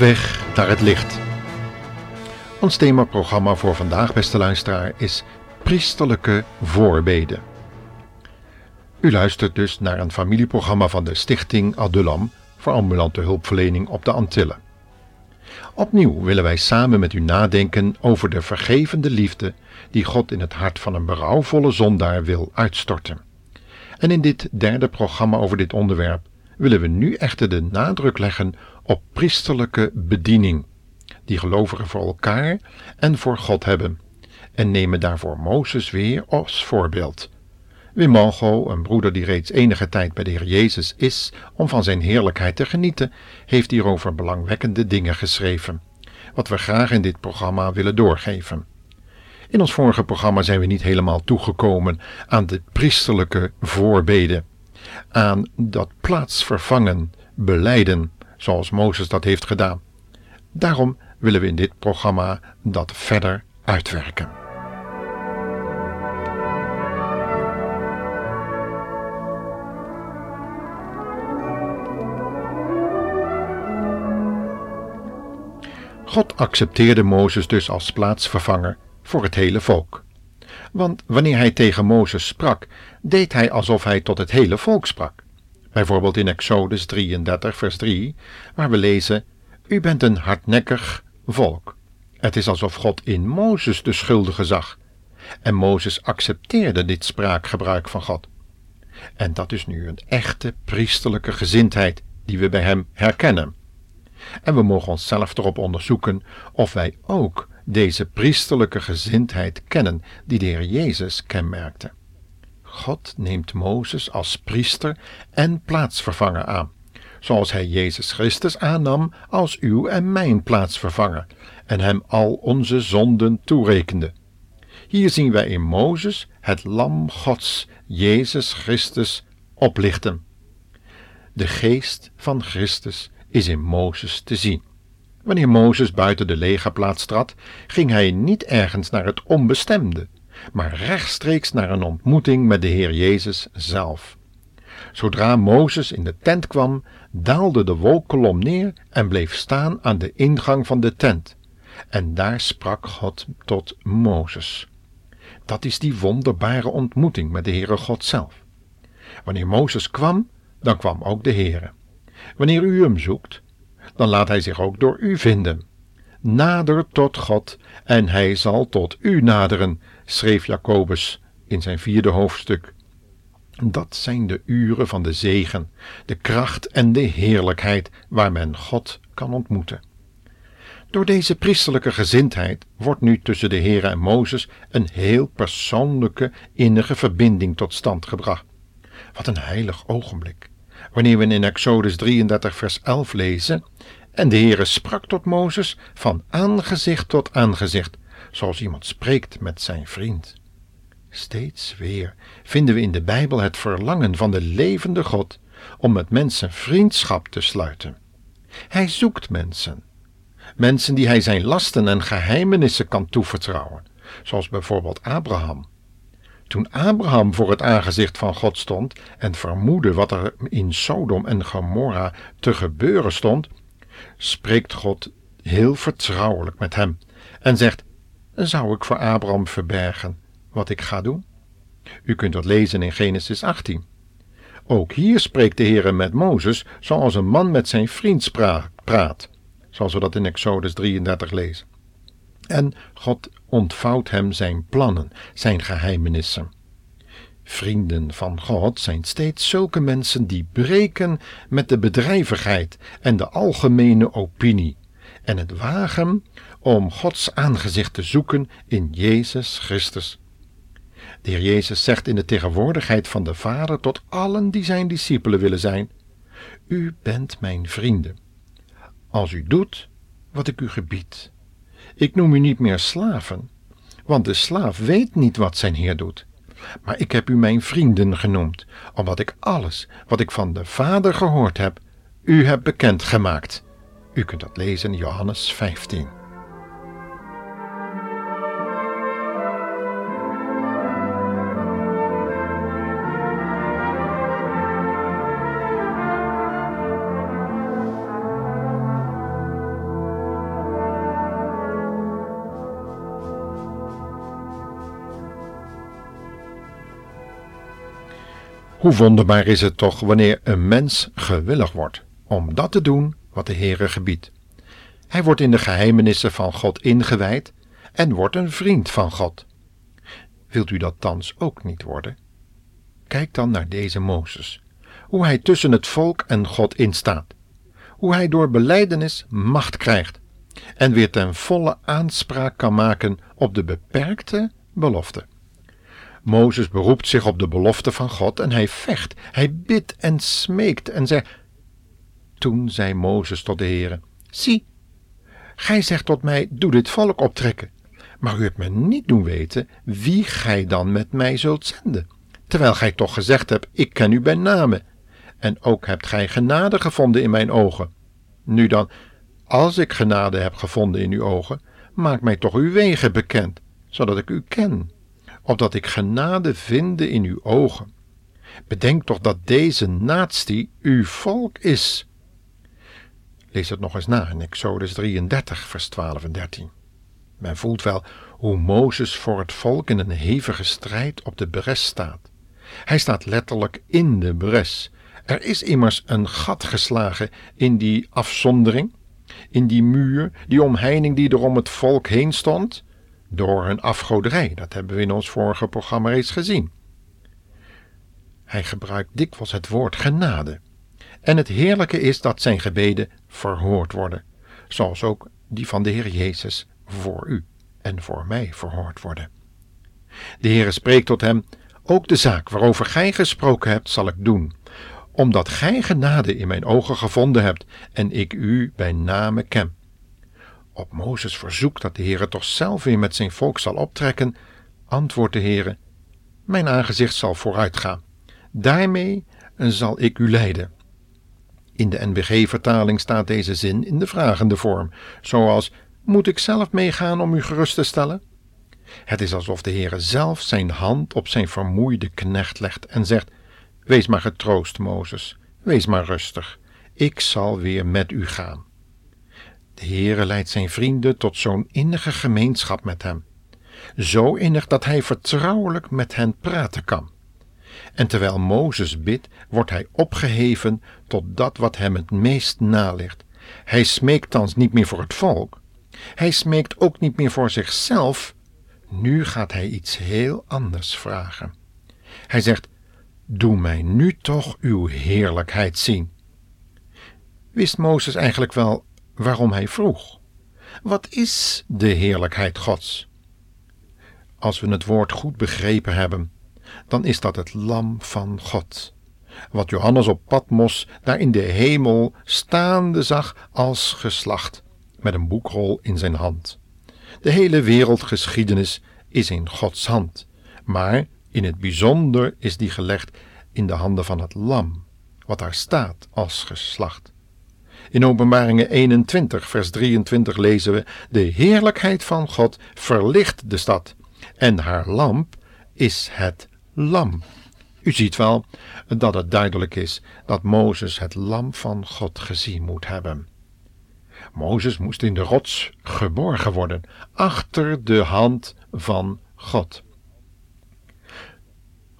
Weg naar het licht. Ons themaprogramma voor vandaag, beste luisteraar, is Priesterlijke Voorbeden. U luistert dus naar een familieprogramma van de Stichting Adulam voor ambulante hulpverlening op de Antillen. Opnieuw willen wij samen met u nadenken over de vergevende liefde die God in het hart van een berouwvolle zondaar wil uitstorten. En in dit derde programma over dit onderwerp willen we nu echter de nadruk leggen op priesterlijke bediening, die gelovigen voor elkaar en voor God hebben, en nemen daarvoor Mozes weer als voorbeeld. Wim een broeder die reeds enige tijd bij de Heer Jezus is om van zijn heerlijkheid te genieten, heeft hierover belangwekkende dingen geschreven, wat we graag in dit programma willen doorgeven. In ons vorige programma zijn we niet helemaal toegekomen aan de priesterlijke voorbeden, aan dat plaatsvervangen, beleiden, zoals Mozes dat heeft gedaan. Daarom willen we in dit programma dat verder uitwerken. God accepteerde Mozes dus als plaatsvervanger voor het hele volk. Want wanneer hij tegen Mozes sprak, deed hij alsof hij tot het hele volk sprak. Bijvoorbeeld in Exodus 33, vers 3, waar we lezen: U bent een hardnekkig volk. Het is alsof God in Mozes de schuldige zag. En Mozes accepteerde dit spraakgebruik van God. En dat is nu een echte priesterlijke gezindheid die we bij hem herkennen. En we mogen onszelf erop onderzoeken of wij ook deze priesterlijke gezindheid kennen die de Heer Jezus kenmerkte. God neemt Mozes als priester en plaatsvervanger aan, zoals hij Jezus Christus aannam als uw en mijn plaatsvervanger en hem al onze zonden toerekende. Hier zien wij in Mozes het lam Gods, Jezus Christus, oplichten. De geest van Christus is in Mozes te zien. Wanneer Mozes buiten de legerplaats trad, ging hij niet ergens naar het onbestemde, maar rechtstreeks naar een ontmoeting met de Heer Jezus zelf. Zodra Mozes in de tent kwam, daalde de wolkkolom neer en bleef staan aan de ingang van de tent. En daar sprak God tot Mozes. Dat is die wonderbare ontmoeting met de Heere God zelf. Wanneer Mozes kwam, dan kwam ook de Heere. Wanneer u hem zoekt, dan laat hij zich ook door u vinden. Nader tot God en hij zal tot u naderen, schreef Jacobus in zijn vierde hoofdstuk. Dat zijn de uren van de zegen, de kracht en de heerlijkheid waar men God kan ontmoeten. Door deze priesterlijke gezindheid wordt nu tussen de Heere en Mozes een heel persoonlijke, innige verbinding tot stand gebracht. Wat een heilig ogenblik wanneer we in Exodus 33 vers 11 lezen, en de Heere sprak tot Mozes van aangezicht tot aangezicht, zoals iemand spreekt met zijn vriend. Steeds weer vinden we in de Bijbel het verlangen van de levende God om met mensen vriendschap te sluiten. Hij zoekt mensen, mensen die hij zijn lasten en geheimenissen kan toevertrouwen, zoals bijvoorbeeld Abraham. Toen Abraham voor het aangezicht van God stond en vermoedde wat er in Sodom en Gomorra te gebeuren stond, spreekt God heel vertrouwelijk met hem en zegt: Zou ik voor Abraham verbergen wat ik ga doen? U kunt dat lezen in Genesis 18. Ook hier spreekt de Heer met Mozes zoals een man met zijn vriend praat, zoals we dat in Exodus 33 lezen. En God ontvouwt hem zijn plannen, zijn geheimenissen. Vrienden van God zijn steeds zulke mensen die breken met de bedrijvigheid en de algemene opinie en het wagen om Gods aangezicht te zoeken in Jezus Christus. De Heer Jezus zegt in de tegenwoordigheid van de Vader tot allen die zijn discipelen willen zijn: U bent mijn vrienden, als u doet wat ik u gebied. Ik noem u niet meer slaven, want de slaaf weet niet wat zijn heer doet. Maar ik heb u mijn vrienden genoemd, omdat ik alles wat ik van de Vader gehoord heb, u heb bekendgemaakt. U kunt dat lezen in Johannes 15. Hoe wonderbaar is het toch wanneer een mens gewillig wordt om dat te doen wat de Heere gebiedt. Hij wordt in de geheimenissen van God ingewijd en wordt een vriend van God. Wilt u dat thans ook niet worden? Kijk dan naar deze Mozes, hoe hij tussen het volk en God instaat, hoe hij door beleidenis macht krijgt en weer ten volle aanspraak kan maken op de beperkte belofte. Mozes beroept zich op de belofte van God en hij vecht, hij bidt en smeekt en zegt. Toen zei Mozes tot de Heere: Zie, gij zegt tot mij: Doe dit volk optrekken. Maar u hebt me niet doen weten wie gij dan met mij zult zenden. Terwijl gij toch gezegd hebt: Ik ken u bij name. En ook hebt gij genade gevonden in mijn ogen. Nu dan, als ik genade heb gevonden in uw ogen, maak mij toch uw wegen bekend, zodat ik u ken opdat ik genade vinde in uw ogen. Bedenk toch dat deze natie uw volk is. Lees het nog eens na in Exodus 33, vers 12 en 13. Men voelt wel hoe Mozes voor het volk in een hevige strijd op de bres staat. Hij staat letterlijk in de bres. Er is immers een gat geslagen in die afzondering, in die muur, die omheining die er om het volk heen stond, door hun afgoderij. Dat hebben we in ons vorige programma reeds gezien. Hij gebruikt dikwijls het woord genade. En het heerlijke is dat zijn gebeden verhoord worden, zoals ook die van de Heer Jezus voor u en voor mij verhoord worden. De Heer spreekt tot hem: Ook de zaak waarover gij gesproken hebt, zal ik doen, omdat gij genade in mijn ogen gevonden hebt en ik u bij name ken. Op Mozes verzoek dat de Heere toch zelf weer met zijn volk zal optrekken, antwoordt de Heere: Mijn aangezicht zal vooruitgaan. Daarmee zal ik u leiden. In de NBG-vertaling staat deze zin in de vragende vorm, zoals: Moet ik zelf meegaan om u gerust te stellen? Het is alsof de Heere zelf zijn hand op zijn vermoeide knecht legt en zegt: Wees maar getroost, Mozes, wees maar rustig, ik zal weer met u gaan. Heere leidt zijn vrienden tot zo'n innige gemeenschap met hem. Zo innig dat hij vertrouwelijk met hen praten kan. En terwijl Mozes bidt, wordt hij opgeheven tot dat wat hem het meest naligt. Hij smeekt thans niet meer voor het volk. Hij smeekt ook niet meer voor zichzelf. Nu gaat hij iets heel anders vragen. Hij zegt: Doe mij nu toch uw heerlijkheid zien. Wist Mozes eigenlijk wel waarom hij vroeg. Wat is de heerlijkheid Gods? Als we het woord goed begrepen hebben, dan is dat het lam van God. Wat Johannes op Patmos daar in de hemel staande zag als geslacht, met een boekrol in zijn hand. De hele wereldgeschiedenis is in Gods hand, maar in het bijzonder is die gelegd in de handen van het lam, wat daar staat als geslacht. In Openbaringen 21, vers 23 lezen we: De heerlijkheid van God verlicht de stad, en haar lamp is het lam. U ziet wel dat het duidelijk is dat Mozes het lam van God gezien moet hebben. Mozes moest in de rots geborgen worden, achter de hand van God.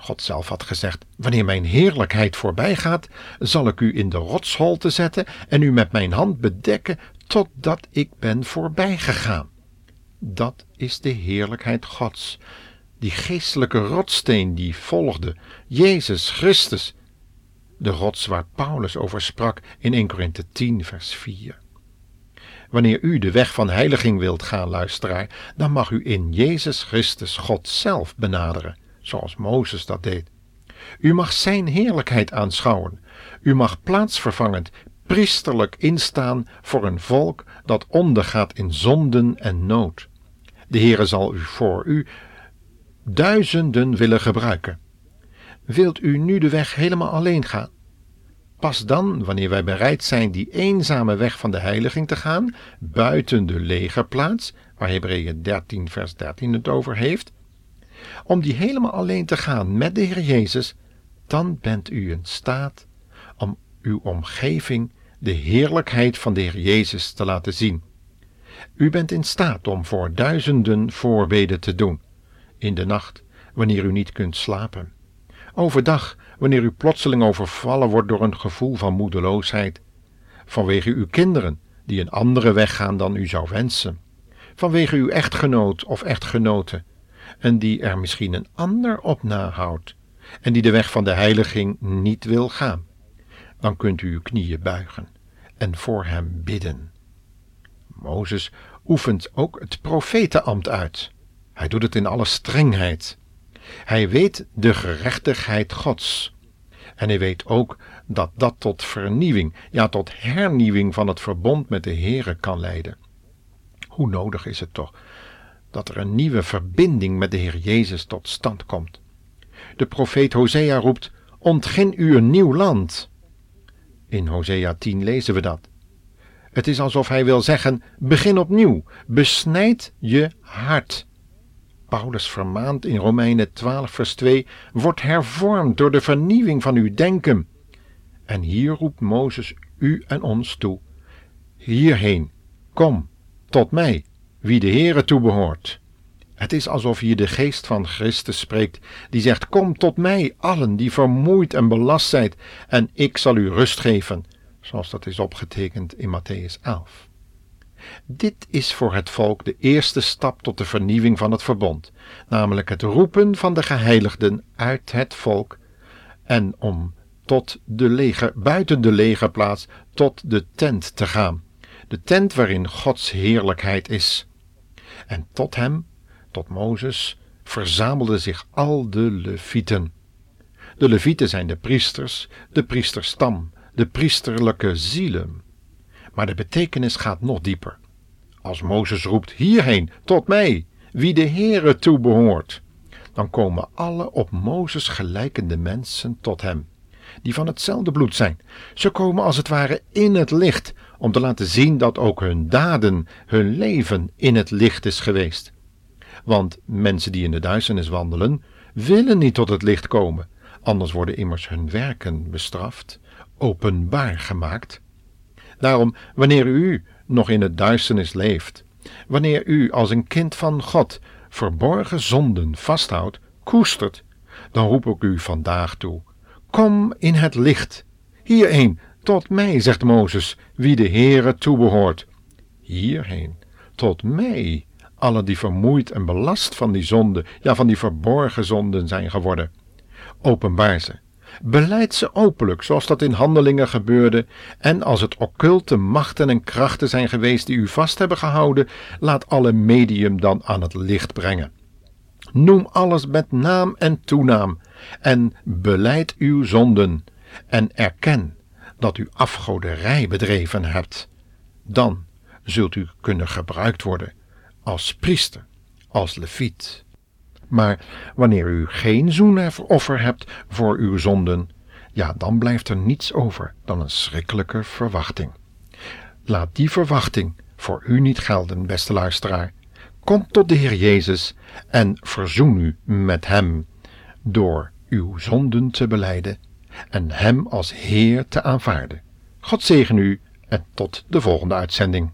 God zelf had gezegd: Wanneer mijn heerlijkheid voorbij gaat, zal ik u in de rotsholte zetten en u met mijn hand bedekken totdat ik ben voorbijgegaan. Dat is de heerlijkheid Gods, die geestelijke rotsteen die volgde, Jezus Christus, de rots waar Paulus over sprak in 1 Korinthe 10, vers 4. Wanneer u de weg van heiliging wilt gaan, luisteraar, dan mag u in Jezus Christus God zelf benaderen zoals Mozes dat deed. U mag Zijn heerlijkheid aanschouwen. U mag plaatsvervangend, priesterlijk instaan voor een volk dat ondergaat in zonden en nood. De Heere zal u voor u duizenden willen gebruiken. Wilt u nu de weg helemaal alleen gaan? Pas dan, wanneer wij bereid zijn die eenzame weg van de heiliging te gaan, buiten de legerplaats, waar Hebreeën 13 vers 13 het over heeft, om die helemaal alleen te gaan met de Heer Jezus, dan bent u in staat om uw omgeving de heerlijkheid van de Heer Jezus te laten zien. U bent in staat om voor duizenden voorbeden te doen, in de nacht, wanneer u niet kunt slapen. Overdag, wanneer u plotseling overvallen wordt door een gevoel van moedeloosheid, vanwege uw kinderen die een andere weg gaan dan u zou wensen, vanwege uw echtgenoot of echtgenote, en die er misschien een ander op nahoudt, en die de weg van de heiliging niet wil gaan, dan kunt u uw knieën buigen en voor hem bidden. Mozes oefent ook het profetenambt uit. Hij doet het in alle strengheid. Hij weet de gerechtigheid Gods. En hij weet ook dat dat tot vernieuwing, ja tot hernieuwing van het verbond met de Heere kan leiden. Hoe nodig is het toch dat er een nieuwe verbinding met de Heer Jezus tot stand komt. De profeet Hosea roept: Ontgin u een nieuw land. In Hosea 10 lezen we dat. Het is alsof hij wil zeggen: begin opnieuw, besnijd je hart. Paulus vermaant in Romeinen 12, vers 2: Word hervormd door de vernieuwing van uw denken. En hier roept Mozes u en ons toe: Hierheen, kom, tot mij, wie de Heere toebehoort. Het is alsof hier de geest van Christus spreekt, die zegt: Kom tot mij, allen die vermoeid en belast zijt, en ik zal u rust geven, zoals dat is opgetekend in Matthäus 11. Dit is voor het volk de eerste stap tot de vernieuwing van het verbond, namelijk het roepen van de geheiligden uit het volk en om tot de leger, buiten de legerplaats tot de tent te gaan, de tent waarin Gods heerlijkheid is. En tot hem, tot Mozes, verzamelden zich al de levieten. De levieten zijn de priesters, de priesterstam, de priesterlijke zielen. Maar de betekenis gaat nog dieper. Als Mozes roept hierheen, tot mij, wie de Heere toebehoort, dan komen alle op Mozes gelijkende mensen tot hem, die van hetzelfde bloed zijn. Ze komen als het ware in het licht, om te laten zien dat ook hun daden, hun leven in het licht is geweest. Want mensen die in de duisternis wandelen, willen niet tot het licht komen, anders worden immers hun werken bestraft, openbaar gemaakt. Daarom, wanneer u nog in het duisternis leeft, wanneer u als een kind van God verborgen zonden vasthoudt, koestert, dan roep ik u vandaag toe: Kom in het licht. Hierheen, tot mij, zegt Mozes, wie de Heere toebehoort. Hierheen, tot mij, alle die vermoeid en belast van die zonde, ja van die verborgen zonden zijn geworden. Openbaar ze, Beleid ze openlijk, zoals dat in handelingen gebeurde, en als het occulte machten en krachten zijn geweest die u vast hebben gehouden, laat alle medium dan aan het licht brengen. Noem alles met naam en toenaam, en beleid uw zonden, en erken dat u afgoderij bedreven hebt. Dan zult u kunnen gebruikt worden als priester, als leviet. Maar wanneer u geen zoenoffer hebt voor uw zonden, ja, dan blijft er niets over dan een schrikkelijke verwachting. Laat die verwachting voor u niet gelden, beste luisteraar. Kom tot de Heer Jezus en verzoen u met Hem door uw zonden te beleiden en Hem als Heer te aanvaarden. God zegen u en tot de volgende uitzending.